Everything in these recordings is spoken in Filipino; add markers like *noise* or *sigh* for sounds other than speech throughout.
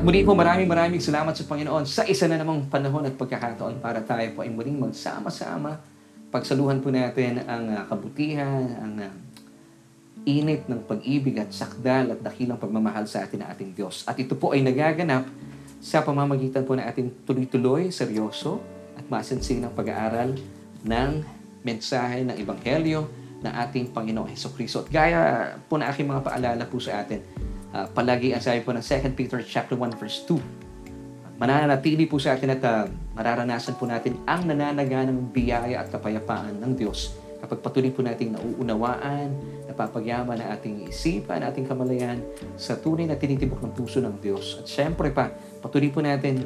At muli po maraming maraming salamat sa Panginoon sa isa na namang panahon at pagkakataon para tayo po ay muling magsama-sama. Pagsaluhan po natin ang uh, kabutihan, ang uh, init ng pag-ibig at sakdal at dakilang pagmamahal sa atin ng ating Diyos. At ito po ay nagaganap sa pamamagitan po ng ating tuloy-tuloy, seryoso at masinsinang pag-aaral ng mensahe ng Ebanghelyo ng ating Panginoong Heso Kristo. At gaya po na aking mga paalala po sa atin, uh, palagi ang sabi po ng 2 Peter chapter 1 verse 2. Mananatili po sa atin at uh, mararanasan po natin ang nananaganang biyaya at kapayapaan ng Diyos kapag patuloy po nating nauunawaan, napapagyaman na ating isipan, ating kamalayan sa tunay na tinitibok ng puso ng Diyos. At syempre pa, patuloy po natin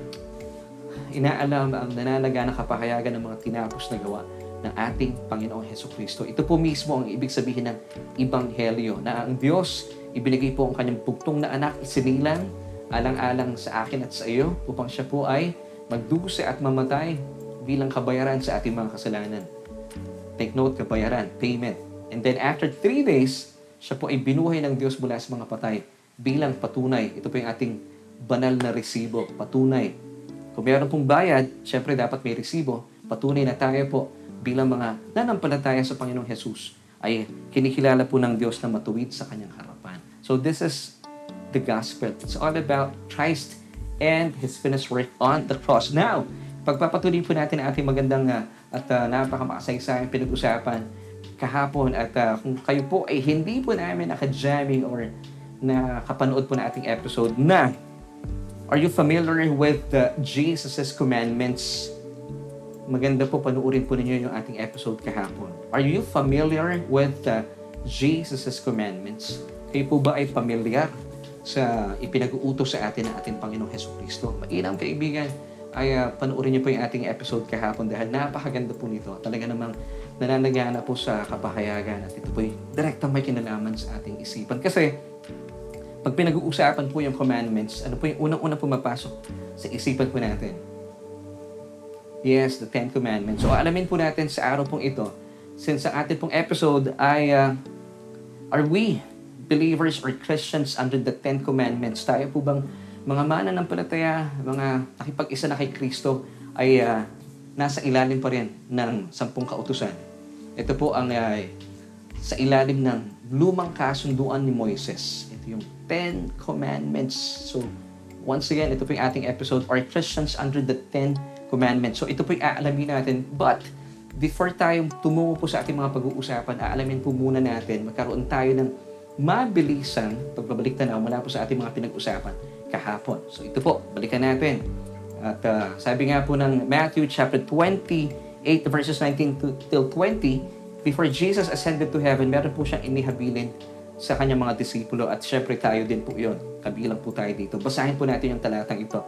inaalam ang nanalaga ng kapahayagan ng mga tinapos na gawa ng ating Panginoong Heso Kristo. Ito po mismo ang ibig sabihin ng Ibanghelyo na ang Diyos ibinigay po ang kanyang bugtong na anak isinilang alang-alang sa akin at sa iyo upang siya po ay magdusa at mamatay bilang kabayaran sa ating mga kasalanan. Take note, kabayaran, payment. And then after three days, siya po ay binuhay ng Diyos mula sa mga patay bilang patunay. Ito po yung ating banal na resibo, patunay. Kung mayroon pong bayad, syempre dapat may resibo. Patunay na tayo po bilang mga nanampalataya sa Panginoong Jesus ay kinikilala po ng Diyos na matuwid sa kanyang harapan. So this is the gospel. It's all about Christ and His finished work on the cross. Now, pagpapatuloy po natin ang ating magandang uh, at uh, napaka-makasaysayang pinag-usapan kahapon at uh, kung kayo po ay hindi po namin naka-jamming or nakapanood po na ating episode na Are you familiar with the Jesus' commandments? Maganda po panuorin po ninyo yung ating episode kahapon. Are you familiar with the Jesus' commandments? Kayo po ba ay familiar sa ipinag-uutos sa atin ng ating Panginoong Heso Kristo? Mainam kaibigan, ay uh, panoorin niyo po yung ating episode kahapon dahil napakaganda po nito. Talaga namang nananagana po sa kapahayagan at ito po yung direktang may kinalaman sa ating isipan. Kasi pag pinag-uusapan po yung commandments, ano po yung unang-unang pumapasok sa isipan po natin? Yes, the Ten Commandments. So alamin po natin sa araw pong ito, since ang ating pong episode ay uh, Are we believers or Christians under the Ten Commandments? Tayo po bang mga mananampalataya, mga nakipag-isa na kay Kristo ay uh, nasa ilalim pa rin ng sampung kautusan. Ito po ang uh, sa ilalim ng lumang kasunduan ni Moises. Ito yung Ten Commandments. So, once again, ito po yung ating episode, Are Christians Under the Ten Commandments? So, ito po yung aalamin natin. But, before tayo tumungo po sa ating mga pag-uusapan, aalamin po muna natin, magkaroon tayo ng mabilisan pagbabalik tanaw mula po sa ating mga pinag-usapan kahapon. So ito po, balikan natin. At uh, sabi nga po ng Matthew chapter 28 verses 19 to, till 20, before Jesus ascended to heaven, meron po siyang inihabilin sa kanyang mga disipulo at syempre tayo din po yon. Kabilang po tayo dito. Basahin po natin yung talatang ito.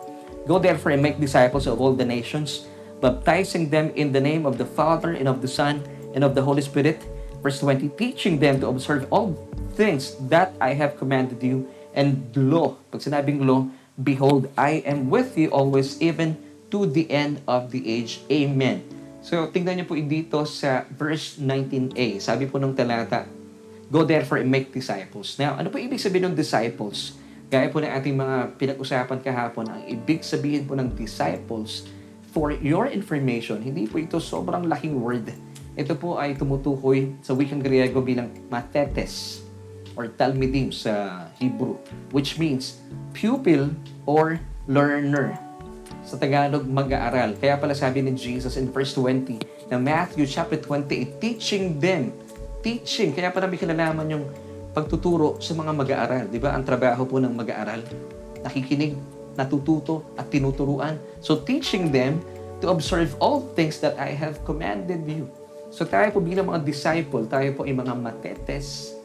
Go therefore and make disciples of all the nations, baptizing them in the name of the Father and of the Son and of the Holy Spirit. Verse 20, teaching them to observe all things that I have commanded you and law. Pag sinabing law, behold, I am with you always even to the end of the age. Amen. So, tingnan niyo po dito sa verse 19a. Sabi po ng talata, Go therefore and make disciples. Now, ano po ibig sabihin ng disciples? Gaya po ng ating mga pinag-usapan kahapon, ang ibig sabihin po ng disciples, for your information, hindi po ito sobrang laking word. Ito po ay tumutukoy sa wikang Griego bilang matetes or talmidim sa Hebrew, which means pupil or learner. Sa Tagalog, mag-aaral. Kaya pala sabi ni Jesus in verse 20 ng Matthew chapter 28, teaching them. Teaching. Kaya pala may kinalaman yung pagtuturo sa mga mag-aaral. Di ba? Ang trabaho po ng mag-aaral. Nakikinig, natututo, at tinuturuan. So teaching them to observe all things that I have commanded you. So tayo po bilang mga disciple, tayo po ay mga matetes,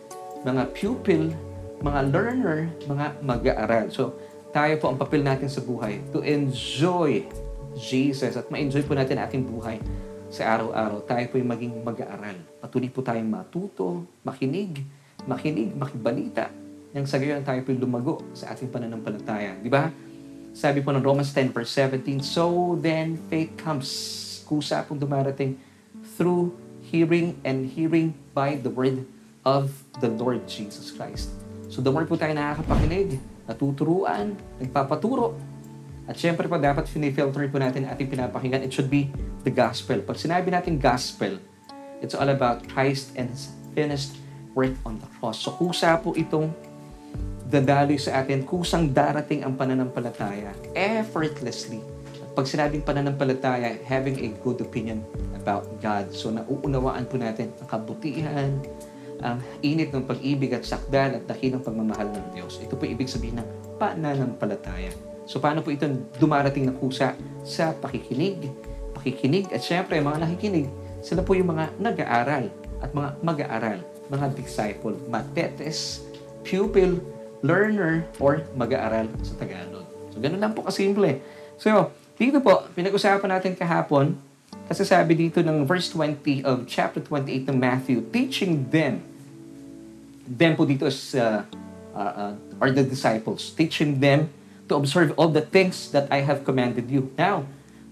mga pupil, mga learner, mga mag-aaral. So, tayo po ang papel natin sa buhay to enjoy Jesus at ma-enjoy po natin ating buhay sa araw-araw. Tayo po yung maging mag-aaral. Patuloy po tayong matuto, makinig, makinig, makibalita. Nang sa gayon tayo po lumago sa ating pananampalataya. Di ba? Sabi po ng Romans 10 verse 17, So then faith comes. Kusa pong dumarating through hearing and hearing by the word of the Lord Jesus Christ. So the more po tayo nakakapakinig, natuturuan, nagpapaturo, at syempre po dapat finifilter po natin ating pinapakinggan, it should be the gospel. Pag sinabi natin gospel, it's all about Christ and His finished work on the cross. So kusa po itong dadaloy sa atin, kusang darating ang pananampalataya effortlessly. Pag sinabing pananampalataya, having a good opinion about God. So nauunawaan po natin ang kabutihan, ang init ng pag-ibig at sakdal at dakilang pagmamahal ng Diyos. Ito po ibig sabihin ng pananampalataya. So paano po ito dumarating na kusa sa pakikinig, pakikinig at syempre mga nakikinig, sila po yung mga nag-aaral at mga mag-aaral, mga disciple, matetes, pupil, learner, or mag-aaral sa Tagalog. So ganun lang po kasimple. So, dito po, pinag-usapan natin kahapon, kasi sabi dito ng verse 20 of chapter 28 ng Matthew, teaching them, them po dito is, uh, uh, uh, are the disciples, teaching them to observe all the things that I have commanded you. Now,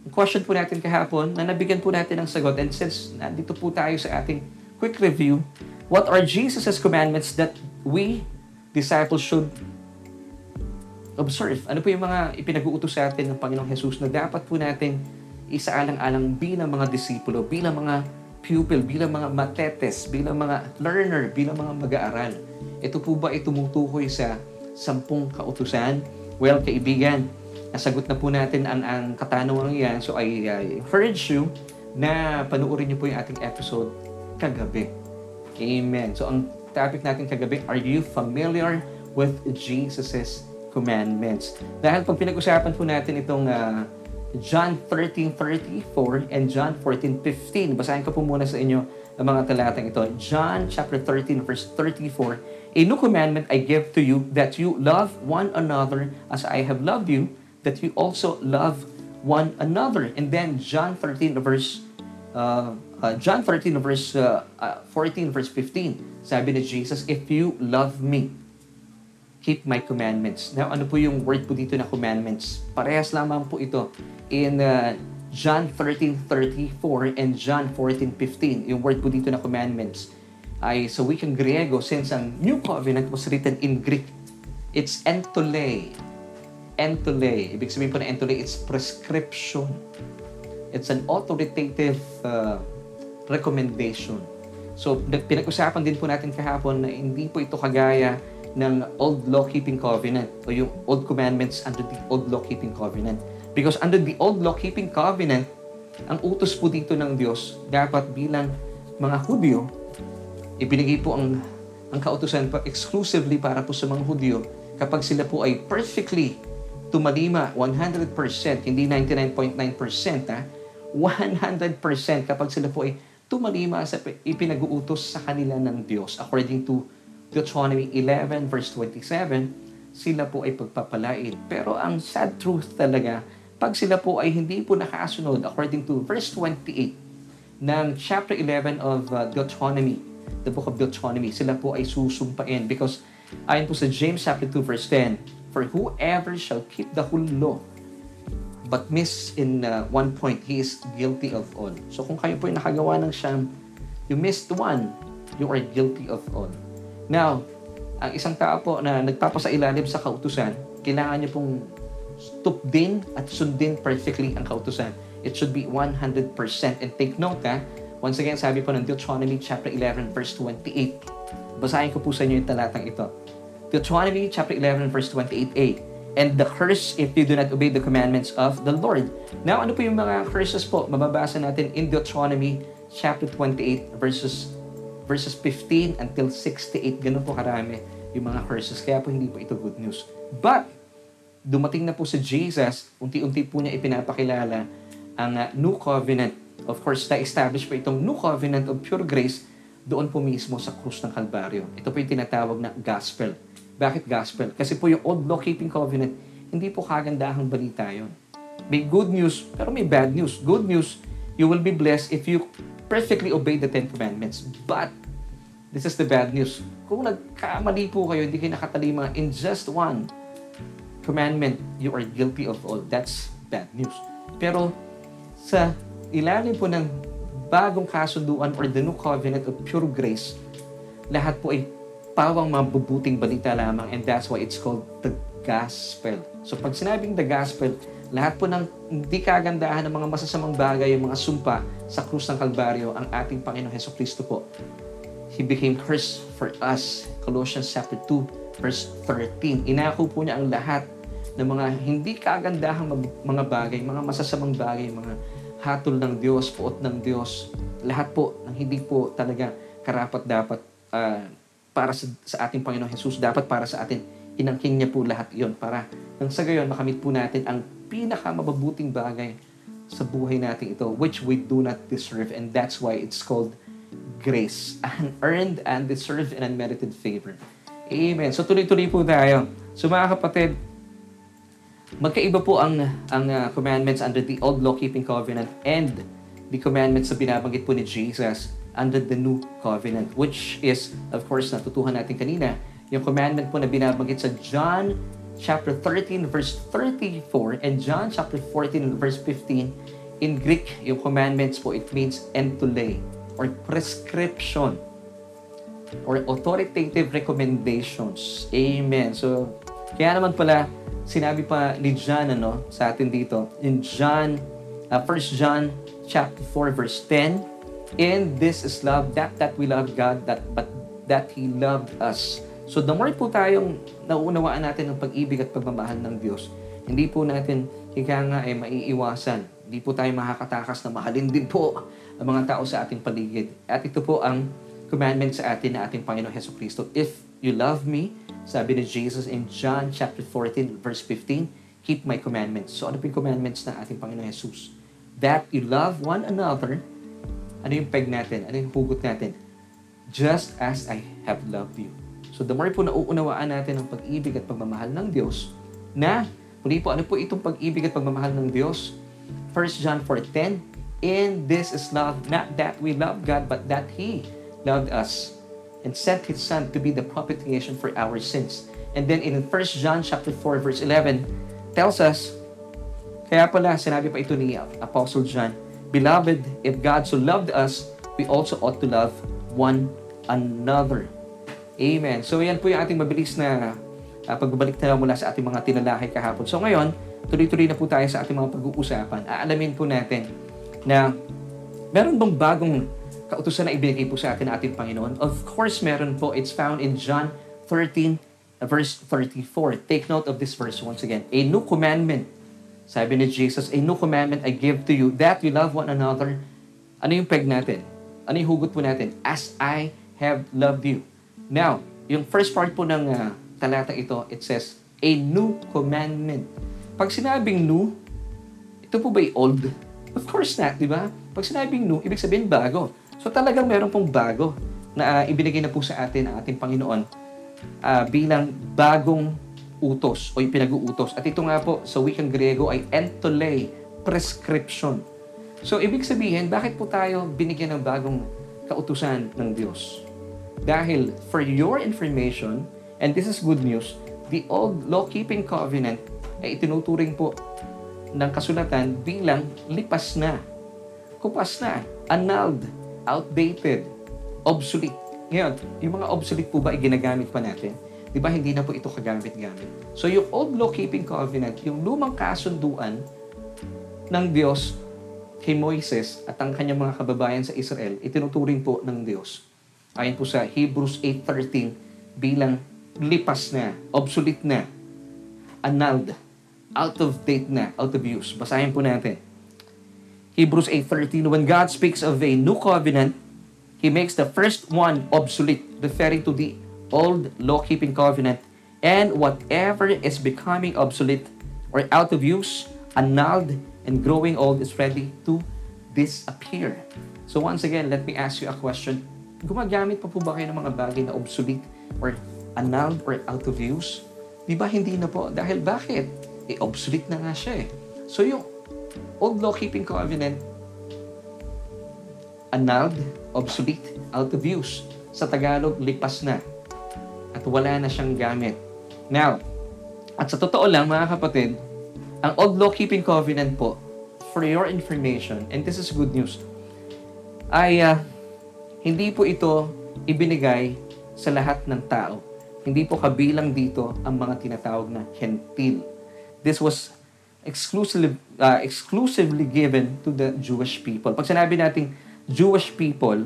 ang question po natin kahapon, na nabigyan po natin ng sagot, and since nandito po tayo sa ating quick review, what are Jesus' commandments that we, disciples, should observe. Ano po yung mga ipinag-uutos sa atin ng Panginoong Jesus na dapat po natin isaalang-alang bilang mga disipulo, bilang mga pupil, bilang mga matetes, bilang mga learner, bilang mga mag-aaral. Ito po ba ay tumutukoy sa sampung kautusan? Well, kaibigan, nasagot na po natin ang, ang katanungan yan. So I uh, encourage you na panuorin niyo po yung ating episode kagabi. Amen. So ang topic natin kagabi, are you familiar with Jesus's commandments. Dahil pag pinag-usapan po natin itong uh, John 13:34 and John 14:15, basahin ko po muna sa inyo ang mga talatang ito. John chapter 13 verse 34, A new commandment I give to you that you love one another as I have loved you, that you also love one another. And then John 13 verse uh, uh, John 13 verse uh, uh, 14 verse 15, sabi ni Jesus, If you love me, keep my commandments. Now, ano po yung word po dito na commandments? Parehas lamang po ito in uh, John 13:34 and John 14:15. Yung word po dito na commandments ay sa wikang Griego since ang New Covenant was written in Greek. It's entole. Entole. Ibig sabihin po na entole, it's prescription. It's an authoritative uh, recommendation. So, pinag-usapan din po natin kahapon na hindi po ito kagaya ng Old Law-Keeping Covenant o yung Old Commandments under the Old Law-Keeping Covenant. Because under the Old Law-Keeping Covenant, ang utos po dito ng Diyos, dapat bilang mga Hudyo, ibinigay po ang, ang kautusan pa exclusively para po sa mga Hudyo kapag sila po ay perfectly tumalima 100%, hindi 99.9% ha, 100% kapag sila po ay tumalima sa ipinag-uutos sa kanila ng Diyos according to Deuteronomy 11 verse 27, sila po ay pagpapalain. Pero ang sad truth talaga, pag sila po ay hindi po nakasunod according to verse 28 ng chapter 11 of uh, Deuteronomy, the book of Deuteronomy, sila po ay susumpain because ayon po sa James chapter 2 verse 10, For whoever shall keep the whole law but miss in uh, one point, he is guilty of all. So kung kayo po ay nakagawa ng siyam, you missed one, you are guilty of all. Now, ang isang tao po na nagpapasailalim sa kautusan, kailangan niyo pong din at sundin perfectly ang kautusan. It should be 100%. And take note ha, once again, sabi po ng Deuteronomy chapter 11 verse 28. Basahin ko po sa inyo yung talatang ito. Deuteronomy chapter 11 verse 28a. And the curse if you do not obey the commandments of the Lord. Now, ano po yung mga curses po? Mababasa natin in Deuteronomy chapter 28 verses verses 15 until 68. Ganun po karami yung mga curses. Kaya po hindi po ito good news. But, dumating na po sa Jesus, unti-unti po niya ipinapakilala ang uh, New Covenant. Of course, na-establish po itong New Covenant of Pure Grace doon po mismo sa krus ng Kalbaryo. Ito po yung tinatawag na gospel. Bakit gospel? Kasi po yung Old Law-Keeping Covenant, hindi po kagandahang balita yon. May good news, pero may bad news. Good news, you will be blessed if you perfectly obey the Ten Commandments. But, this is the bad news. Kung nagkamali po kayo, hindi kayo nakatalima in just one commandment, you are guilty of all. That's bad news. Pero, sa ilalim po ng bagong kasunduan or the new covenant of pure grace, lahat po ay pawang mabubuting balita lamang and that's why it's called the gospel. So pag sinabing the gospel, lahat po ng hindi kagandahan ng mga masasamang bagay, yung mga sumpa sa krus ng Kalbaryo, ang ating Panginoong Heso Kristo po. He became curse for us. Colossians chapter 2, verse 13. Inako po niya ang lahat ng mga hindi kagandahang mga bagay, mga masasamang bagay, mga hatol ng Diyos, puot ng Diyos. Lahat po ng hindi po talaga karapat dapat uh, para sa, sa ating Panginoong Jesus, dapat para sa atin. Inangkin niya po lahat yon para nang sa gayon makamit po natin ang pinakamababuting bagay sa buhay natin ito, which we do not deserve. And that's why it's called grace. Unearned, undeserved, and unmerited favor. Amen. So tuloy-tuloy po tayo. So mga kapatid, magkaiba po ang, ang uh, commandments under the old law-keeping covenant and the commandments na binabanggit po ni Jesus under the new covenant, which is, of course, natutuhan natin kanina, yung commandment po na binabanggit sa John chapter 13 verse 34 and John chapter 14 verse 15 in Greek yung commandments po it means entole or prescription or authoritative recommendations. Amen. So, kaya naman pala, sinabi pa ni John ano, sa atin dito, in John, uh, 1 John chapter 4 verse 10, In this is love, that that we love God, that but that He loved us So the more po tayong nauunawaan natin ng pag-ibig at pagmamahal ng Diyos, hindi po natin ika nga ay maiiwasan. Hindi po tayo makakatakas na mahalin din po ang mga tao sa ating paligid. At ito po ang commandment sa atin na ating Panginoon Heso Kristo. If you love me, sabi ni Jesus in John chapter 14 verse 15, keep my commandments. So ano po yung commandments ng ating Panginoon Jesus? That you love one another. Ano yung peg natin? Ano yung hugot natin? Just as I have loved you. So the more po nauunawaan natin ang pag-ibig at pagmamahal ng Diyos, na, muli po, ano po itong pag-ibig at pagmamahal ng Diyos? 1 John 4.10, In this is love, not that we love God, but that He loved us and sent His Son to be the propitiation for our sins. And then in 1 John chapter 4 verse 11 tells us, kaya pala sinabi pa ito ni Apostle John, Beloved, if God so loved us, we also ought to love one another. Amen. So yan po yung ating mabilis na uh, pagbabalik na mula sa ating mga tinalakay kahapon. So ngayon, tuloy-tuloy na po tayo sa ating mga pag-uusapan. Aalamin po natin na meron bang bagong kautusan na ibigay po sa atin ating Panginoon? Of course, meron po. It's found in John 13, verse 34. Take note of this verse once again. A new commandment. Sabi ni Jesus, A new commandment I give to you, that you love one another. Ano yung peg natin? Ano yung hugot po natin? As I have loved you. Now, yung first part po ng uh, talata ito, it says, a new commandment. Pag sinabing new, ito po ba old? Of course not, di ba? Pag sinabing new, ibig sabihin bago. So talagang meron pong bago na uh, ibinigay na po sa atin ang ating Panginoon uh, bilang bagong utos o pinag-uutos. At ito nga po sa wikang Griego ay entole, prescription. So ibig sabihin, bakit po tayo binigyan ng bagong kautusan ng Diyos? Dahil, for your information, and this is good news, the old law-keeping covenant ay itinuturing po ng kasulatan bilang lipas na, kupas na, annulled, outdated, obsolete. Ngayon, yung mga obsolete po ba ay ginagamit pa natin? Di ba hindi na po ito kagamit-gamit? So yung old law-keeping covenant, yung lumang kasunduan ng Diyos kay Moises at ang kanyang mga kababayan sa Israel, itinuturing po ng Diyos ayon po sa Hebrews 8.13 bilang lipas na, obsolete na, annulled, out of date na, out of use. Basahin po natin. Hebrews 8.13 When God speaks of a new covenant, He makes the first one obsolete, referring to the old law-keeping covenant, and whatever is becoming obsolete or out of use, annulled, and growing old is ready to disappear. So once again, let me ask you a question gumagamit pa po ba kayo ng mga bagay na obsolete or annulled or out of use? Di ba hindi na po? Dahil bakit? Eh, obsolete na nga siya eh. So yung old law-keeping covenant, annulled, obsolete, out of use. Sa Tagalog, lipas na. At wala na siyang gamit. Now, at sa totoo lang mga kapatid, ang old law-keeping covenant po, for your information, and this is good news, ay uh, hindi po ito ibinigay sa lahat ng tao. Hindi po kabilang dito ang mga tinatawag na hentil. This was exclusively, uh, exclusively given to the Jewish people. Pag sinabi nating Jewish people,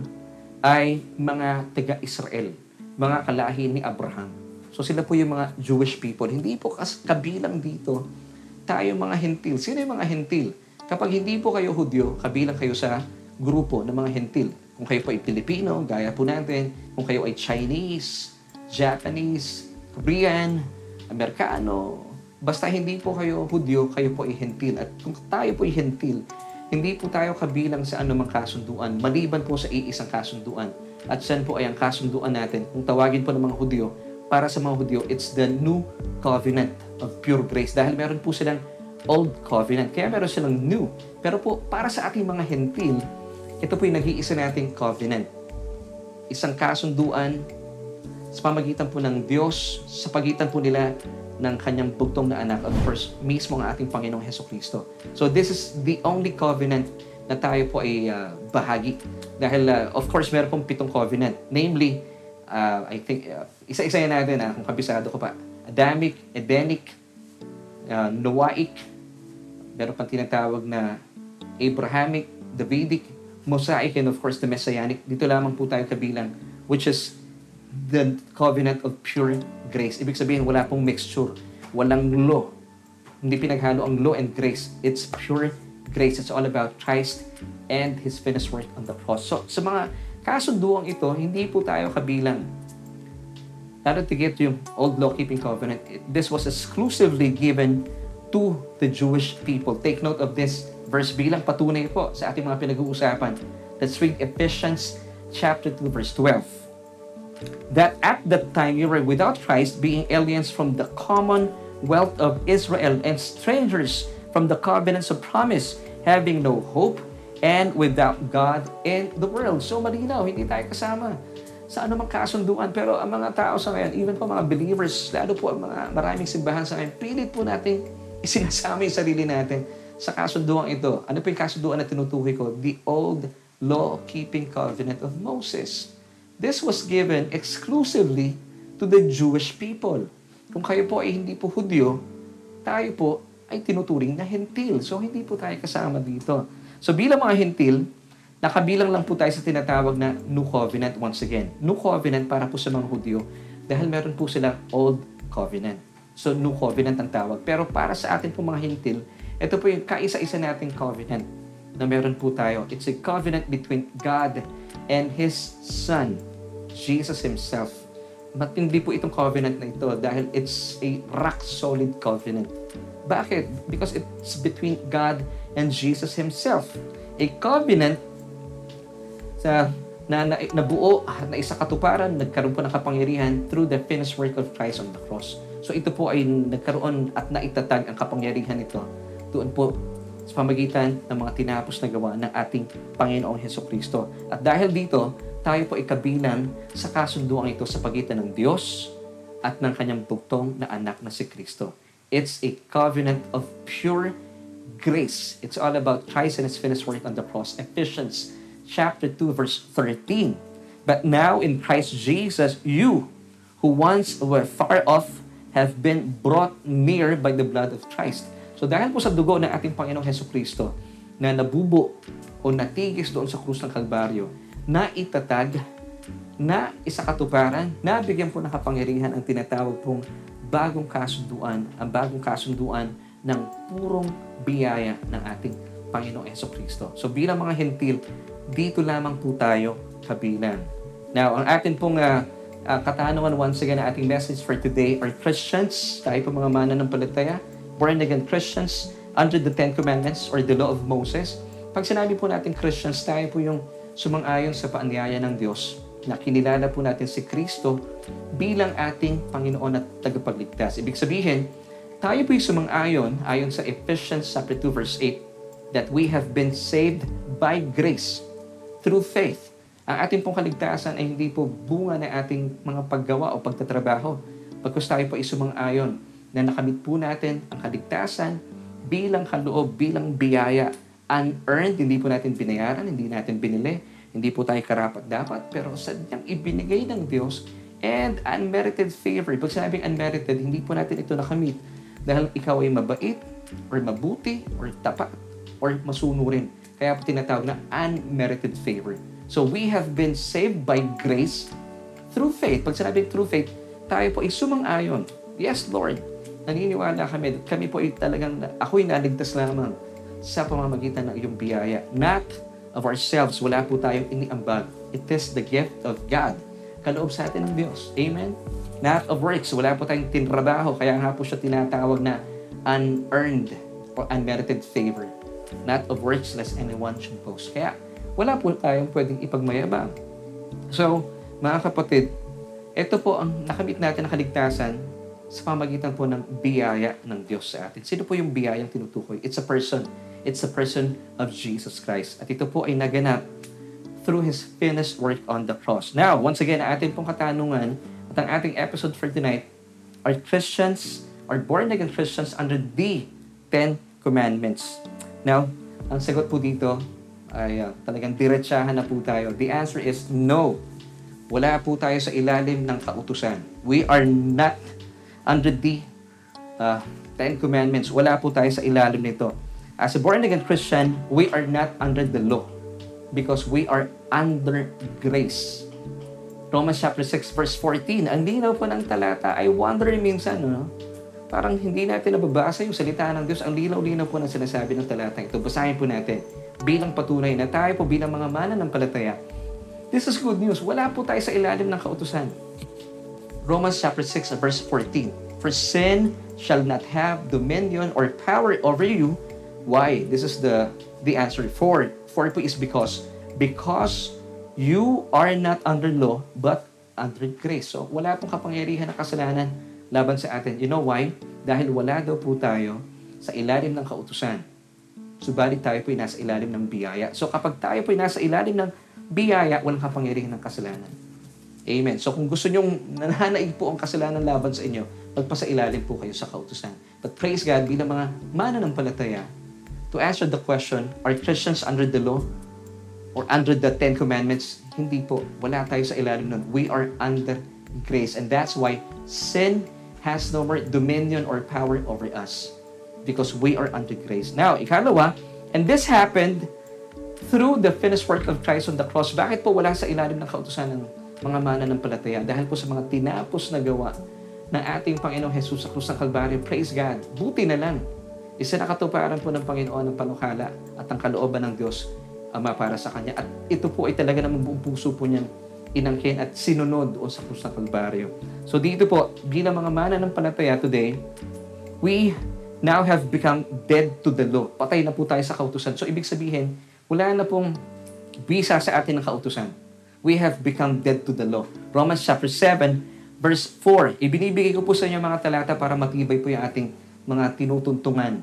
ay mga taga-Israel, mga kalahi ni Abraham. So sila po yung mga Jewish people. Hindi po kas kabilang dito tayo mga hentil. Sino yung mga hentil? Kapag hindi po kayo Hudyo, kabilang kayo sa grupo ng mga hentil. Kung kayo po ay Pilipino, gaya po natin. Kung kayo ay Chinese, Japanese, Korean, Amerikano, basta hindi po kayo Hudyo, kayo po ay hentil. At kung tayo po ay hentil, hindi po tayo kabilang sa anumang kasunduan, maliban po sa iisang kasunduan. At saan po ay ang kasunduan natin? Kung tawagin po ng mga Hudyo, para sa mga Hudyo, it's the new covenant of pure grace. Dahil meron po silang old covenant, kaya meron silang new. Pero po, para sa ating mga hentil, ito po yung nag-iisa nating covenant. Isang kasunduan sa pamagitan po ng Diyos, sa pagitan po nila ng kanyang bugtong na anak, of course, mismo ang ating Panginoong Heso Kristo. So this is the only covenant na tayo po ay uh, bahagi. Dahil, uh, of course, meron pong pitong covenant. Namely, uh, I think, uh, isa-isa yan natin, uh, kung kabisado ko pa. Adamic, Edenic, uh, Noahic, meron pang tinatawag na Abrahamic, Davidic, Mosaic, and of course, the Messianic. Dito lamang po tayo kabilang, which is the covenant of pure grace. Ibig sabihin, wala pong mixture. Walang law. Hindi pinaghalo ang law and grace. It's pure grace. It's all about Christ and His finished work on the cross. So, sa mga kasunduang ito, hindi po tayo kabilang. Lalo to get yung old law-keeping covenant, this was exclusively given to the Jewish people. Take note of this verse bilang patunay po sa ating mga pinag-uusapan. Let's read Ephesians chapter 2 verse 12 that at that time you were without Christ, being aliens from the commonwealth of Israel and strangers from the covenants of promise, having no hope and without God in the world. So malinaw, hindi tayo kasama sa anumang kasunduan. Pero ang mga tao sa ngayon, even po mga believers, lalo po ang mga maraming simbahan sa ngayon, pilit po natin isinasama yung sarili natin sa kasunduan ito. Ano po yung kasunduan na tinutukoy ko? The old law-keeping covenant of Moses. This was given exclusively to the Jewish people. Kung kayo po ay hindi po Hudyo, tayo po ay tinuturing na hentil. So, hindi po tayo kasama dito. So, bilang mga hentil, nakabilang lang po tayo sa tinatawag na New Covenant once again. New Covenant para po sa mga Hudyo dahil meron po sila Old Covenant. So, New Covenant ang tawag. Pero para sa atin po mga hentil, ito po yung kaisa-isa nating covenant na meron po tayo. It's a covenant between God and His Son Jesus Himself. Matindi po itong covenant na ito dahil it's a rock-solid covenant. Bakit? Because it's between God and Jesus Himself. A covenant sa na, na nabuo at na isa katuparan, nagkaroon po ng kapangyarihan through the finished work of Christ on the cross. So ito po ay nagkaroon at naitatag ang kapangyarihan nito doon po sa pamagitan ng mga tinapos na gawa ng ating Panginoong Heso Kristo. At dahil dito, tayo po ikabilang sa kasunduan ito sa pagitan ng Diyos at ng kanyang bugtong na anak na si Kristo. It's a covenant of pure grace. It's all about Christ and His finished work on the cross. Ephesians chapter 2 verse 13. But now in Christ Jesus, you who once were far off have been brought near by the blood of Christ. So dahil po sa dugo ng ating Panginoong Heso Kristo na nabubo o natigis doon sa krus ng Kalbaryo, na itatag na isa katuparan, nabigyan po ng kapangyarihan ang tinatawag pong bagong kasunduan, ang bagong kasunduan ng purong biyaya ng ating Panginoong Yeso Kristo. So bilang mga hentil, dito lamang po tayo kabilang. Now, ang atin pong uh, uh, katanungan once again ating message for today are Christians, tayo po mga mananampalataya, born again Christians, under the Ten Commandments or the Law of Moses. Pag sinabi po natin Christians, tayo po yung sumang-ayon sa paanyaya ng Diyos na kinilala po natin si Kristo bilang ating Panginoon at tagapagligtas. Ibig sabihin, tayo po'y sumang-ayon ayon sa Ephesians chapter 2 verse 8 that we have been saved by grace through faith. Ang ating pong kaligtasan ay hindi po bunga ng ating mga paggawa o pagtatrabaho. Pagkus tayo po ay sumang-ayon na nakamit po natin ang kaligtasan bilang kaloob, bilang biyaya unearned, hindi po natin binayaran, hindi natin binili, hindi po tayo karapat dapat, pero sadyang ibinigay ng Diyos and unmerited favor. Pag sinabing unmerited, hindi po natin ito nakamit dahil ikaw ay mabait, or mabuti, or tapat, or masunurin. Kaya po tinatawag na unmerited favor. So we have been saved by grace through faith. Pag sinabing through faith, tayo po ay sumang-ayon. Yes, Lord. Naniniwala kami. Kami po ay talagang, ako'y naligtas lamang sa pamamagitan ng iyong biyaya. Not of ourselves. Wala po tayong iniambag. It is the gift of God. Kaloob sa atin ng Diyos. Amen? Not of works. Wala po tayong tinrabaho. Kaya nga po siya tinatawag na unearned or unmerited favor. Not of works lest anyone should boast. Kaya wala po tayong pwedeng ipagmayabang. So, mga kapatid, ito po ang nakamit natin na kaligtasan sa pamagitan po ng biyaya ng Diyos sa atin. Sino po yung biyayang tinutukoy? It's a person. It's a person of Jesus Christ. At ito po ay naganap through His finished work on the cross. Now, once again, ang ating pong katanungan at ang ating episode for tonight, are Christians, are born-again Christians under the Ten Commandments? Now, ang sagot po dito ay uh, talagang diretsahan na po tayo. The answer is no. Wala po tayo sa ilalim ng kautusan. We are not under the uh, Ten Commandments. Wala po tayo sa ilalim nito. As a born-again Christian, we are not under the law because we are under grace. Romans chapter 6 verse 14. Ang linaw po ng talata ay wonder minsan, no? Parang hindi natin nababasa yung salita ng Diyos. Ang linaw-linaw po ng sinasabi ng talata ito. Basahin po natin bilang patunay na tayo po bilang mga mana ng palataya. This is good news. Wala po tayo sa ilalim ng kautusan. Romans chapter 6 verse 14. For sin shall not have dominion or power over you. Why? This is the the answer. For, for po is because. Because you are not under law, but under grace. So, wala pong kapangyarihan ng kasalanan laban sa atin. You know why? Dahil wala daw po tayo sa ilalim ng kautusan. Subalit tayo po ay nasa ilalim ng biyaya. So kapag tayo po ay nasa ilalim ng biyaya, walang kapangyarihan ng kasalanan. Amen. So kung gusto nyong nananaig po ang kasalanan laban sa inyo, magpasa ilalim po kayo sa kautusan. But praise God, bilang mga mananampalataya, to answer the question, are Christians under the law or under the Ten Commandments? Hindi po. Wala tayo sa ilalim nun. We are under grace. And that's why sin has no more dominion or power over us because we are under grace. Now, ikalawa, and this happened through the finished work of Christ on the cross. Bakit po wala sa ilalim ng kautusan ng mga mana ng palataya? Dahil po sa mga tinapos na gawa ng ating Panginoong Jesus sa krus ng Kalbaryo. Praise God. Buti na lang. Isa nakatuparan po ng Panginoon ng panukala at ang kalooban ng Diyos Ama para sa Kanya. At ito po ay talaga namang buong puso po niyang inangkin at sinunod o sa krus ng Kalbaryo. So dito po, bilang mga mana ng palataya today, we now have become dead to the law. Patay na po tayo sa kautusan. So ibig sabihin, wala na pong visa sa atin ng kautusan. We have become dead to the law. Romans chapter 7, verse 4. Ibinibigay ko po sa inyo mga talata para matibay po yung ating mga tinutuntungan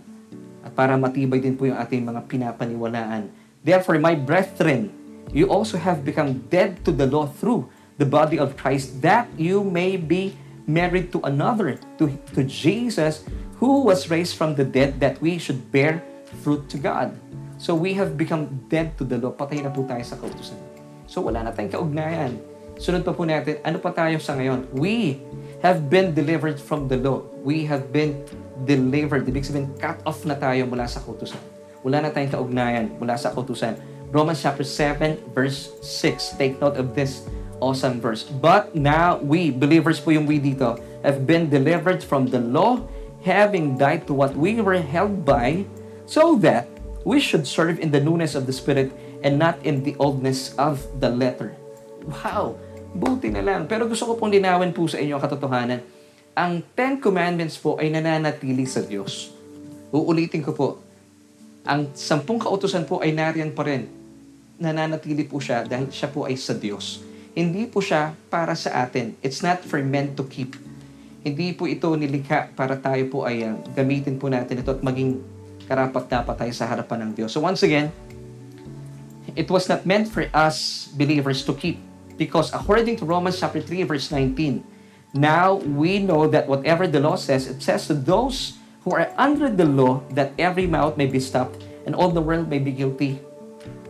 at para matibay din po yung ating mga pinapaniwalaan. Therefore, my brethren, you also have become dead to the law through the body of Christ, that you may be married to another, to, to Jesus, who was raised from the dead, that we should bear fruit to God. So we have become dead to the law. Patay na po tayo sa kautusan. So wala na tayong kaugnayan. Sunod pa po natin, ano pa tayo sa ngayon? We have been delivered from the law. We have been delivered. Ibig sabihin, cut off na tayo mula sa kautusan. Wala na tayong kaugnayan mula sa kautusan. Romans chapter 7, verse 6. Take note of this awesome verse. But now we, believers po yung we dito, have been delivered from the law, having died to what we were held by, so that we should serve in the newness of the Spirit and not in the oldness of the letter. Wow! Buti na lang. Pero gusto ko pong linawin po sa inyo ang katotohanan. Ang Ten Commandments po ay nananatili sa Diyos. Uulitin ko po. Ang sampung kautusan po ay nariyan pa rin. Nananatili po siya dahil siya po ay sa Diyos. Hindi po siya para sa atin. It's not for men to keep. Hindi po ito nilikha para tayo po ay uh, gamitin po natin ito at maging karapat-dapat tayo sa harapan ng Diyos. So once again, it was not meant for us believers to keep because according to Romans chapter 3 verse 19, now we know that whatever the law says, it says to those who are under the law that every mouth may be stopped and all the world may be guilty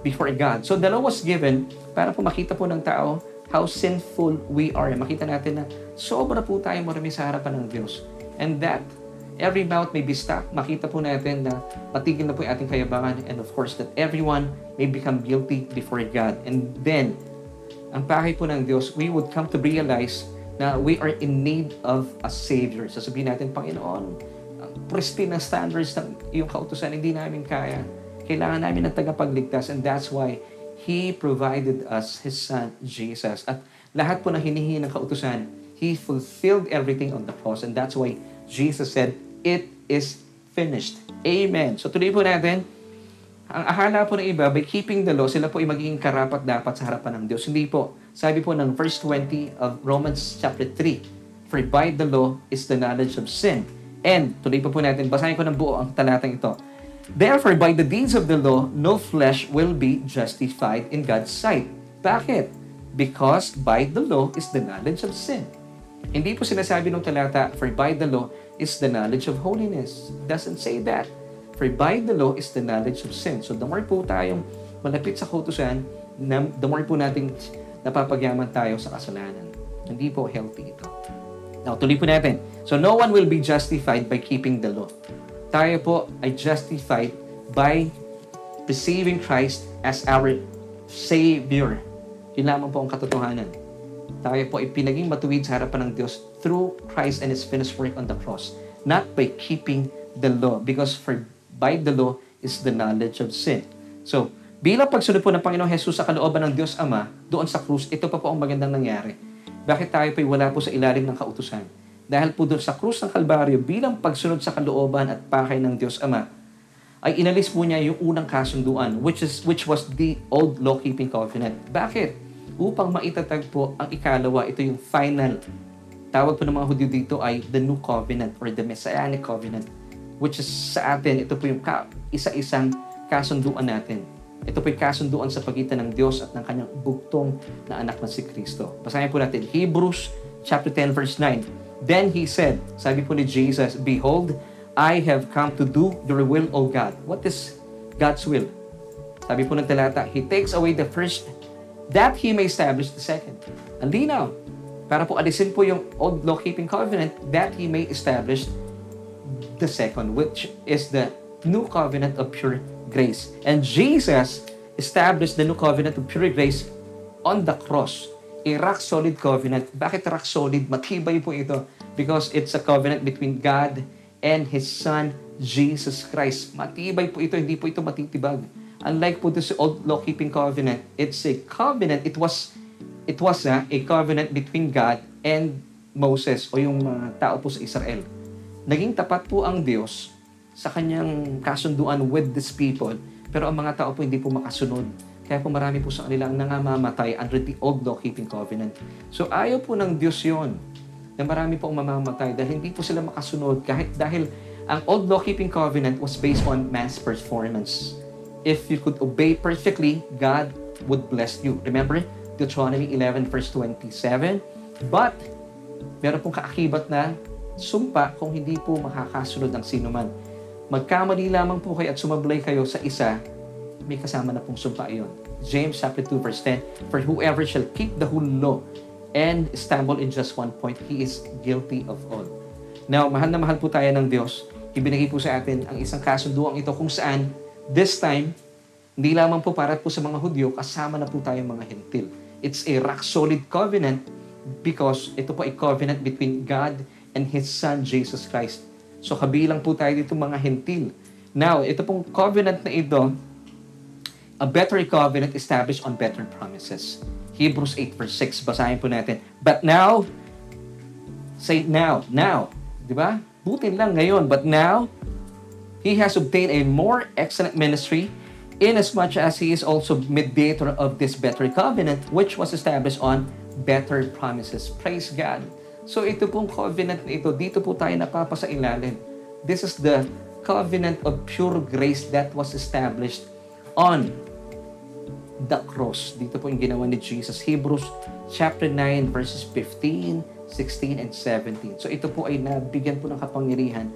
before God. So the law was given para po makita po ng tao how sinful we are. Makita natin na sobra po tayo marami sa harapan ng Diyos. And that every mouth may be stopped. Makita po natin na patigil na po yung ating kayabangan and of course that everyone may become guilty before God. And then, ang pakay po ng Diyos, we would come to realize na we are in need of a Savior. Sasabihin natin, Panginoon, ang pristine na standards ng iyong kautusan, hindi namin kaya. Kailangan namin ng tagapagligtas and that's why He provided us His Son, Jesus. At lahat po na hinihingi ng kautusan, He fulfilled everything on the cross and that's why Jesus said, It is finished. Amen. So tuloy po natin, ang akala po ng iba, by keeping the law, sila po ay magiging karapat dapat sa harapan ng Diyos. Hindi po. Sabi po ng verse 20 of Romans chapter 3, For by the law is the knowledge of sin. And, tuloy po po natin, basahin ko ng buo ang talatang ito. Therefore, by the deeds of the law, no flesh will be justified in God's sight. Bakit? Because by the law is the knowledge of sin. Hindi po sinasabi ng talata, for by the law is the knowledge of holiness. It doesn't say that. For by the law is the knowledge of sin. So the more po tayong malapit sa kautusan, the more po nating napapagyaman tayo sa kasalanan. Hindi po healthy ito. Now, tuloy po natin. So no one will be justified by keeping the law. Tayo po ay justified by receiving Christ as our Savior. Yun lamang po ang katotohanan. Tayo po ay pinaging matuwid sa harapan ng Diyos through Christ and His finished work on the cross. Not by keeping the law. Because for by the law is the knowledge of sin. So, bilang pagsunod po ng Panginoong Jesus sa kalooban ng Diyos Ama, doon sa krus, ito pa po ang magandang nangyari. Bakit tayo po'y wala po sa ilalim ng kautusan? Dahil po doon sa krus ng Kalbaryo, bilang pagsunod sa kalooban at pakay ng Diyos Ama, ay inalis po niya yung unang kasunduan, which is which was the old law-keeping covenant. Bakit? Upang maitatag po ang ikalawa, ito yung final. Tawag po ng mga Hudyo dito ay the new covenant or the messianic covenant which is sa atin, ito po yung ka, isa-isang kasunduan natin. Ito po yung kasunduan sa pagitan ng Diyos at ng kanyang bugtong na anak na si Kristo. Basahin po natin, Hebrews chapter 10 verse 9. Then he said, sabi po ni Jesus, Behold, I have come to do your will, O God. What is God's will? Sabi po ng talata, He takes away the first that He may establish the second. Ang linaw. Para po alisin po yung old law-keeping covenant that He may establish the second, which is the new covenant of pure grace. And Jesus established the new covenant of pure grace on the cross. A rock solid covenant. Bakit rock solid? Matibay po ito. Because it's a covenant between God and His Son, Jesus Christ. Matibay po ito. Hindi po ito matitibag. Unlike po this old law-keeping covenant, it's a covenant. It was it was uh, a covenant between God and Moses o yung mga tao po sa Israel naging tapat po ang Diyos sa kanyang kasunduan with these people, pero ang mga tao po hindi po makasunod. Kaya po marami po sa kanila ang nangamamatay under the old law-keeping covenant. So ayaw po ng Diyos yon na marami po ang mamamatay dahil hindi po sila makasunod kahit dahil ang old law-keeping covenant was based on man's performance. If you could obey perfectly, God would bless you. Remember, Deuteronomy 11 verse 27? But, meron pong kaakibat na sumpa kung hindi po makakasunod ang sino man. Magkamali lamang po kayo at sumablay kayo sa isa, may kasama na pong sumpa iyon. James chapter 2 verse 10, For whoever shall keep the whole law and stumble in just one point, he is guilty of all. Now, mahal na mahal po tayo ng Diyos. Ibinigay po sa atin ang isang kasunduang ito kung saan this time, hindi lamang po para po sa mga Hudyo, kasama na po tayong mga Hentil. It's a rock-solid covenant because ito po ay covenant between God and His Son, Jesus Christ. So kabilang po tayo dito mga hentil. Now, ito pong covenant na ito, a better covenant established on better promises. Hebrews 8 verse 6, basahin po natin. But now, say now, now, di ba? Butin lang ngayon, but now, He has obtained a more excellent ministry inasmuch as He is also mediator of this better covenant which was established on better promises. Praise God. So ito pong covenant na ito, dito po tayo napapasa ilalim. This is the covenant of pure grace that was established on the cross. Dito po yung ginawa ni Jesus. Hebrews chapter 9 verses 15, 16, and 17. So ito po ay nabigyan po ng kapangyarihan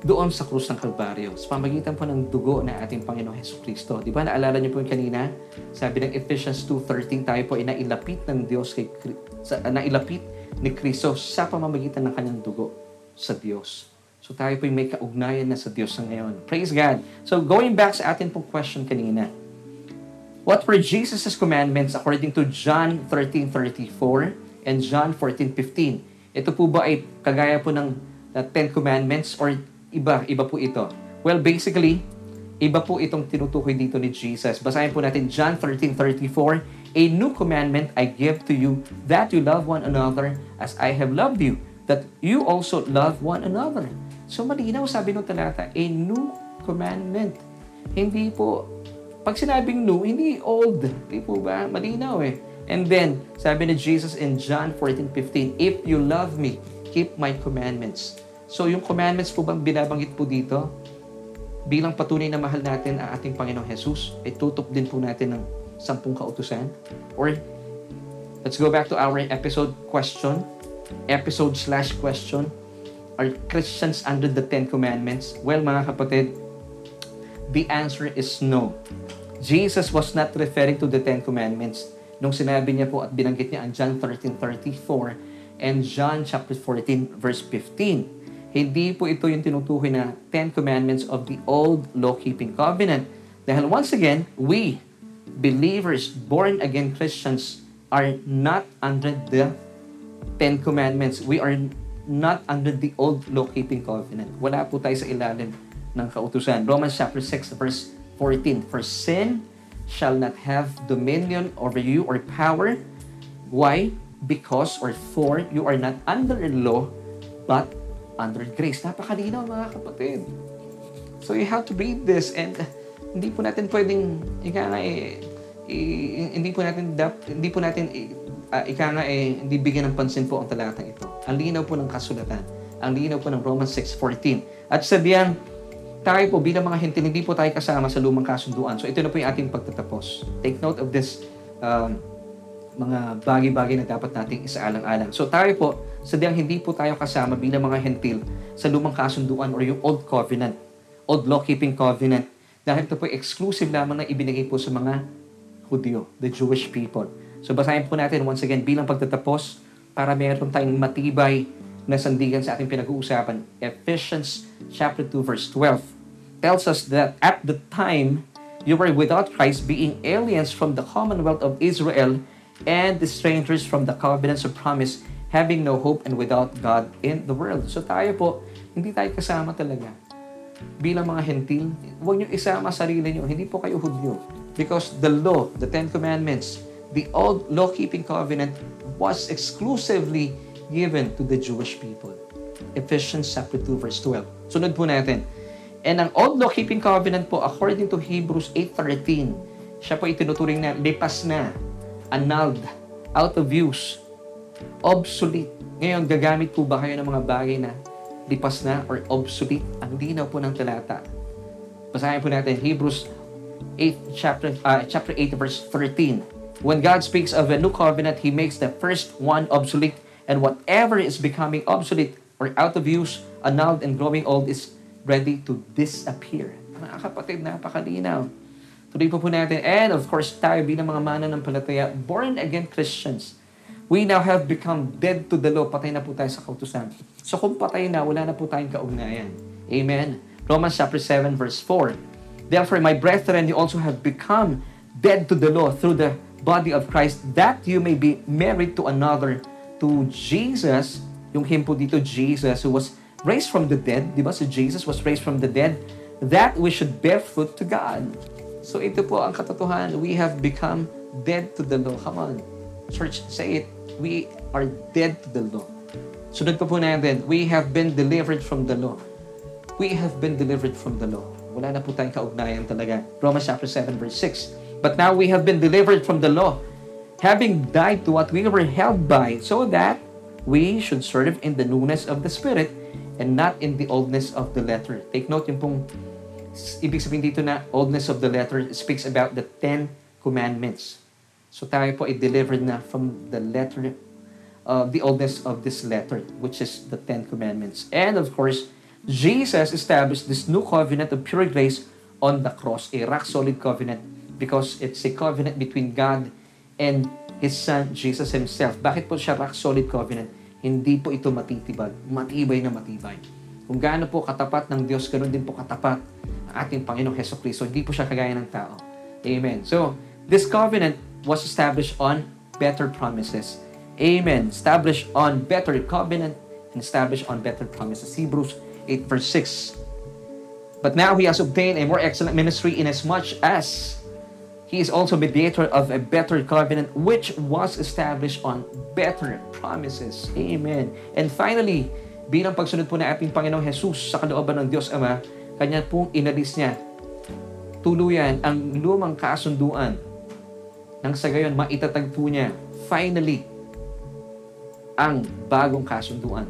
doon sa krus ng Kalbaryo. Sa pamagitan po ng dugo na ating Panginoong Heso Kristo. Di ba, naalala niyo po yung kanina? Sabi ng Ephesians 2.13, tayo po ay nailapit ng Diyos kay, sa, uh, nailapit ni Kristo sa pamamagitan ng kanyang dugo sa Diyos. So tayo po may kaugnayan na sa Diyos sa ngayon. Praise God. So going back sa atin pong question kanina, What were Jesus' commandments according to John 13.34 and John 14.15? Ito po ba ay kagaya po ng uh, Ten Commandments or iba, iba po ito? Well, basically, iba po itong tinutukoy dito ni Jesus. Basahin po natin John 13.34, A new commandment I give to you, that you love one another as I have loved you, that you also love one another. So malinaw sabi ng talata, a new commandment. Hindi po pag sinabing new, hindi old. Di po ba? Malinaw eh. And then, sabi ni Jesus in John 14:15, If you love me, keep my commandments. So, yung commandments po bang binabanggit po dito? Bilang patunay na mahal natin ang ating Panginoong Jesus, ay tutok din po natin ng sampung kautusan? Or, let's go back to our episode question. Episode slash question. Are Christians under the Ten Commandments? Well, mga kapatid, the answer is no. Jesus was not referring to the Ten Commandments nung sinabi niya po at binanggit niya ang John 13.34 and John chapter 14 verse 15. Hindi po ito yung tinutukoy na Ten Commandments of the Old Law-Keeping Covenant. Dahil once again, we, believers, born-again Christians, are not under the Ten Commandments. We are not under the Old Law-Keeping Covenant. Wala po tayo sa ilalim ng kautusan. Romans chapter 6 verse 14, For sin shall not have dominion over you or power. Why? Because or for you are not under law, but under grace. Napakalinaw mga kapatid. So you have to read this and uh, hindi po natin pwedeng ika nga eh, hindi po natin hindi po natin uh, ika nga eh, hindi bigyan ng pansin po ang talatang ito. Ang linaw po ng kasulatan. Ang linaw po ng Romans 6.14. At sabihan, tayo po bilang mga hentil, hindi po tayo kasama sa lumang kasunduan. So ito na po yung ating pagtatapos. Take note of this um, mga bagay-bagay na dapat nating isaalang-alang. So tayo po, sadyang hindi po tayo kasama bilang mga hentil sa lumang kasunduan or yung Old Covenant, Old Law-Keeping Covenant. Dahil ito po exclusive lamang na ibinigay po sa mga Hudyo, the Jewish people. So basahin po natin once again bilang pagtatapos para meron tayong matibay na sandigan sa ating pinag-uusapan. Ephesians chapter 2 verse 12 tells us that at the time you were without Christ being aliens from the commonwealth of Israel and the strangers from the covenants of promise having no hope and without God in the world. So tayo po, hindi tayo kasama talaga. Bilang mga hentil, huwag niyo isama sarili niyo. Hindi po kayo Hudyo. Because the law, the Ten Commandments, the old law-keeping covenant was exclusively given to the Jewish people. Ephesians chapter 2 verse 12. Sunod po natin. And ang old law-keeping covenant po, according to Hebrews 8.13, siya po itinuturing na lipas na, annulled, out of use, obsolete. Ngayon, gagamit po ba kayo ng mga bagay na lipas na or obsolete? Ang linaw po ng talata. Basahin po natin, Hebrews 8, chapter, uh, chapter 8, verse 13. When God speaks of a new covenant, He makes the first one obsolete and whatever is becoming obsolete or out of use, annulled and growing old is ready to disappear. Mga kapatid, napakalinaw. Tuloy po po natin. And of course, tayo bilang mga mana ng palataya, born again Christians, we now have become dead to the law. Patay na po tayo sa kautusan. So kung patay na, wala na po tayong kaugnayan. Amen. Romans chapter 7 verse 4. Therefore, my brethren, you also have become dead to the law through the body of Christ, that you may be married to another to Jesus, yung po dito, Jesus, who was raised from the dead, di ba? So Jesus was raised from the dead, that we should bear fruit to God. So ito po ang katotohanan. We have become dead to the law. Come on. Church, say it. We are dead to the law. Sunod pa po natin, we have been delivered from the law. We have been delivered from the law. Wala na po tayong kaugnayan talaga. Romans chapter 7 verse 6. But now we have been delivered from the law having died to what we were held by, so that we should serve in the newness of the Spirit and not in the oldness of the letter. Take note yung pong ibig sabihin dito na oldness of the letter speaks about the Ten Commandments. So tayo po ay delivered na from the letter uh, the oldness of this letter, which is the Ten Commandments. And of course, Jesus established this new covenant of pure grace on the cross, a rock-solid covenant because it's a covenant between God and His Son, Jesus Himself. Bakit po siya rock-solid covenant? Hindi po ito matitibag. Matibay na matibay. Kung gaano po katapat ng Diyos, ganoon din po katapat ating Panginoong Heso Kristo. Hindi po siya kagaya ng tao. Amen. So, this covenant was established on better promises. Amen. Established on better covenant and established on better promises. Hebrews 8 verse 6. But now he has obtained a more excellent ministry inasmuch as he is also mediator of a better covenant which was established on better promises. Amen. And finally, bilang pagsunod po na ating Panginoong Jesus sa kalooban ng Diyos Ama, kanya pong inalis niya tuluyan ang lumang kasunduan nang sa gayon maitatagpo niya finally ang bagong kasunduan.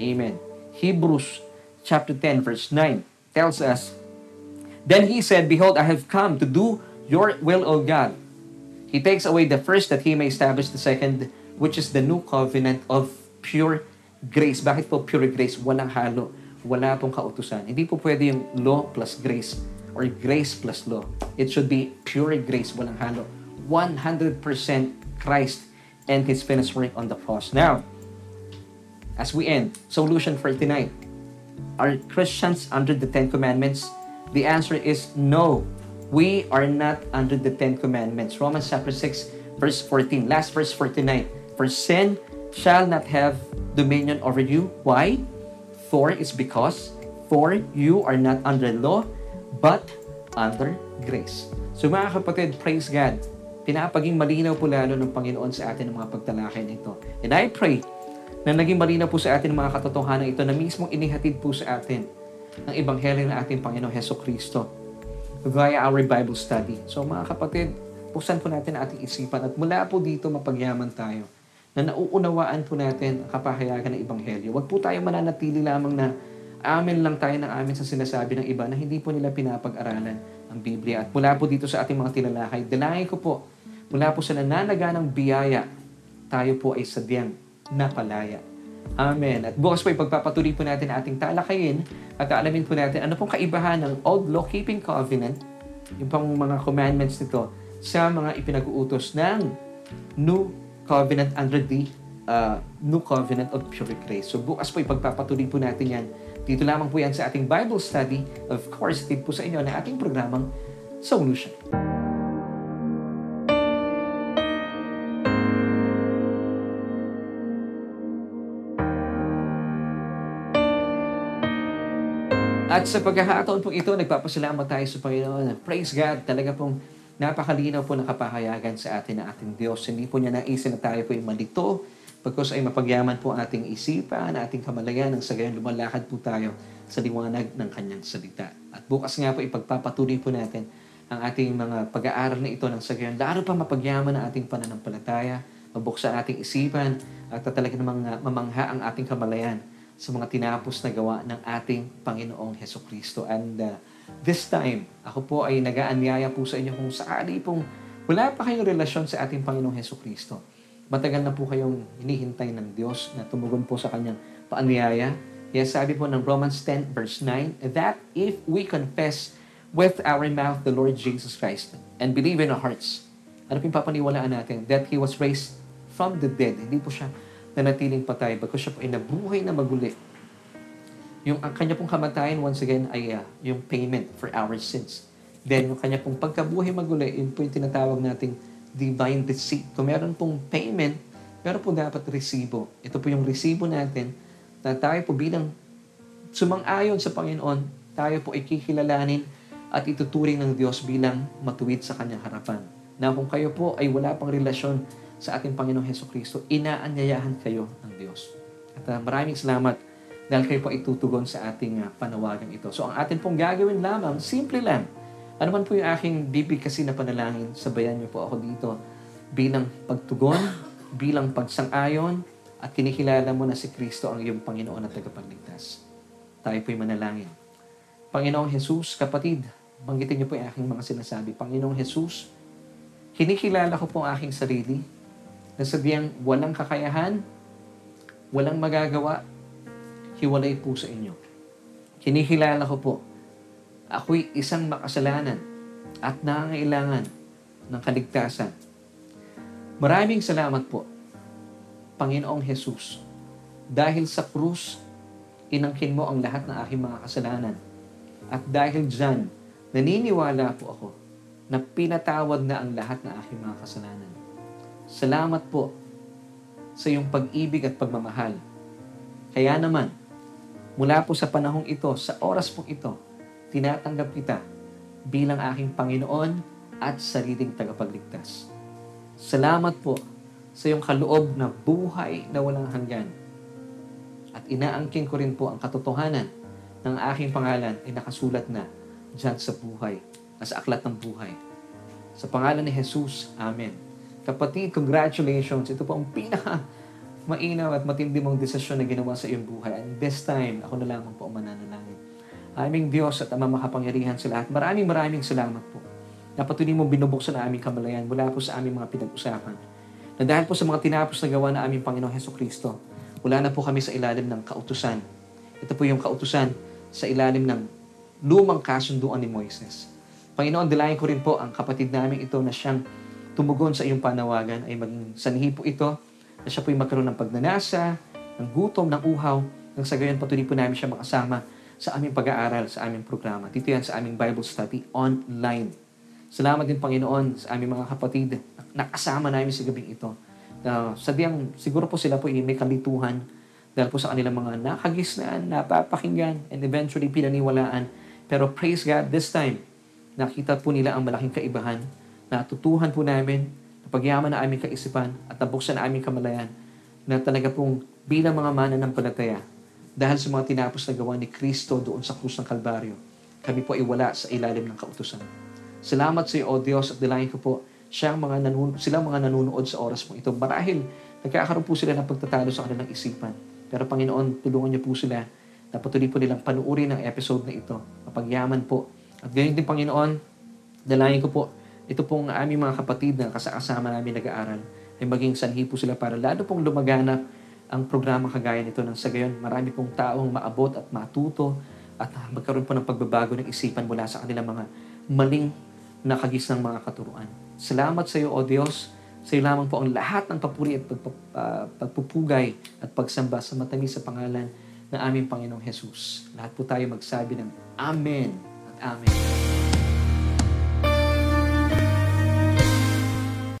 Amen. Hebrews chapter 10 verse 9 tells us, Then he said, Behold, I have come to do your will, O God. He takes away the first that he may establish the second, which is the new covenant of pure grace. Bakit po pure grace? Walang halo. Wala pong kautusan. Hindi po pwede yung law plus grace or grace plus law. It should be pure grace, walang halo. 100% Christ and His finished work on the cross. Now, as we end, solution for tonight. Are Christians under the Ten Commandments? The answer is no. We are not under the Ten Commandments. Romans chapter 6, verse 14. Last verse for tonight. For sin shall not have dominion over you. Why? For is because for you are not under law, but under grace. So mga kapatid, praise God. Pinapaging malinaw po lalo ng Panginoon sa atin ang mga pagtalakay nito. And I pray na naging malinaw po sa atin ang mga katotohanan ito na mismong inihatid po sa atin ng Ebanghelyo ng ating Panginoong Heso Kristo via our Bible study. So mga kapatid, buksan po natin ating isipan at mula po dito mapagyaman tayo na nauunawaan po natin ang kapahayagan ng Ebanghelyo. Huwag po tayo mananatili lamang na amin lang tayo ng amin sa sinasabi ng iba na hindi po nila pinapag-aralan ang Biblia. At mula po dito sa ating mga tinalakay, dalangin ko po, mula po sa nananaganang biyaya, tayo po ay sadyang napalaya. Amen. At bukas po ipagpapatuloy po natin ating talakayin at alamin po natin ano pong kaibahan ng Old Law-Keeping Covenant, yung pang mga commandments nito, sa mga ipinag-uutos ng New Covenant under the uh, New Covenant of Pure Grace. So bukas po ipagpapatuloy po natin yan. Dito lamang po yan sa ating Bible study. Of course, tip po sa inyo na ating programang Solution. At sa pagkakataon pong ito, nagpapasalamat tayo sa Panginoon. Praise God, talaga pong napakalinaw po ng kapahayagan sa atin ng ating Diyos. Hindi po niya naisin na tayo po ay malito, pagkos ay mapagyaman po ang ating isipan, ating kamalayan, nang sa gayon lumalakad po tayo sa liwanag ng kanyang salita. At bukas nga po ipagpapatuloy po natin ang ating mga pag-aaral na ito ng sa gayon, lalo pa mapagyaman ang ating pananampalataya, mabuksan ating isipan, at talaga namang mamangha ang ating kamalayan sa mga tinapos na gawa ng ating Panginoong Heso Kristo. And uh, this time, ako po ay nagaanyaya po sa inyo kung sakali pong wala pa kayong relasyon sa ating Panginoong Heso Kristo. Matagal na po kayong hinihintay ng Diyos na tumugon po sa kanyang paanyaya. Yes, sabi po ng Romans 10 verse 9, that if we confess with our mouth the Lord Jesus Christ and believe in our hearts, ano po yung papaniwalaan natin? That He was raised from the dead. Hindi po siya nanatiling patay bagkus siya po ay nabuhay na maguli. Yung ang kanya pong kamatayan, once again, ay uh, yung payment for our sins. Then, yung kanya pong pagkabuhay maguli, yun po yung tinatawag nating divine receipt. Kung meron pong payment, meron po dapat resibo. Ito po yung resibo natin na tayo po bilang sumang-ayon sa Panginoon, tayo po ay kikilalanin at ituturing ng Diyos bilang matuwid sa kanyang harapan. Na kung kayo po ay wala pang relasyon sa ating Panginoong Heso Kristo, inaanyayahan kayo ng Diyos. At uh, maraming salamat dahil kayo po itutugon sa ating uh, panawagan ito. So ang atin pong gagawin lamang, simple lang. Ano man po yung aking bibig kasi na panalangin, sabayan niyo po ako dito bilang pagtugon, *laughs* bilang pagsang-ayon, at kinikilala mo na si Kristo ang iyong Panginoon at tagapagligtas. Tayo po'y manalangin. Panginoong Jesus, kapatid, banggitin niyo po yung aking mga sinasabi. Panginoong Jesus, kinikilala ko po ang aking sarili na sadyang walang kakayahan, walang magagawa, hiwalay po sa inyo. Kinikilala ko po, ako'y isang makasalanan at nangangailangan ng kaligtasan. Maraming salamat po, Panginoong Jesus, dahil sa krus, inangkin mo ang lahat ng aking mga kasalanan. At dahil dyan, naniniwala po ako na pinatawad na ang lahat ng aking mga kasalanan. Salamat po sa iyong pag-ibig at pagmamahal. Kaya naman, mula po sa panahong ito, sa oras po ito, tinatanggap kita bilang aking Panginoon at sariling tagapagligtas. Salamat po sa iyong kaloob na buhay na walang hanggan. At inaangkin ko rin po ang katotohanan ng aking pangalan ay nakasulat na dyan sa buhay, sa aklat ng buhay. Sa pangalan ni Jesus, Amen. Kapatid, congratulations. Ito po ang pinaka mainam at matindi mong desisyon na ginawa sa iyong buhay. And this time, ako na lamang po ang mananalangin. Aming Diyos at Ama makapangyarihan sa lahat. Maraming maraming salamat po. Na patuloy mo binubuksan ang aming kamalayan mula po sa aming mga pinag-usapan. Na dahil po sa mga tinapos na gawa na aming Panginoong Heso Kristo, wala na po kami sa ilalim ng kautusan. Ito po yung kautusan sa ilalim ng lumang kasunduan ni Moises. Panginoon, dilayan ko rin po ang kapatid namin ito na siyang tumugon sa iyong panawagan ay maging sanhi po ito na siya po'y magkaroon ng pagnanasa, ng gutom, ng uhaw, nang sa gayon patuloy po namin siya makasama sa aming pag-aaral, sa aming programa. Dito yan sa aming Bible study online. Salamat din Panginoon sa aming mga kapatid na kasama namin sa gabing ito. Uh, sadyang siguro po sila po may kalituhan dahil po sa kanilang mga nakagisnaan, napapakinggan, and eventually pinaniwalaan. Pero praise God, this time, nakita po nila ang malaking kaibahan. Natutuhan po namin pagyaman na aming kaisipan at nabuksan na aming kamalayan na talaga pong bilang mga mana ng palataya dahil sa mga tinapos na gawa ni Kristo doon sa krus ng Kalbaryo, kami po ay wala sa ilalim ng kautusan. Salamat sa iyo, O Diyos, at dilayan ko po siya mga nanun- sila mga nanunood sa oras mo ito. Marahil, nagkakaroon po sila ng pagtatalo sa kanilang isipan. Pero Panginoon, tulungan niyo po sila na patuloy po nilang panuuri ng episode na ito. Mapagyaman po. At gayon din, Panginoon, dalayan ko po ito pong aming mga kapatid na kasama namin nag-aaral ay maging sanhi po sila para lalo pong lumaganap ang programa kagaya nito ng sa gayon marami pong taong maabot at matuto at magkaroon po ng pagbabago ng isipan mula sa kanilang mga maling nakagis ng mga katuruan. Salamat sa iyo, O Diyos. Sa iyo lamang po ang lahat ng papuri at uh, pagpupugay at pagsamba sa matamis sa pangalan ng aming Panginoong Jesus. Lahat po tayo magsabi ng Amen at Amen.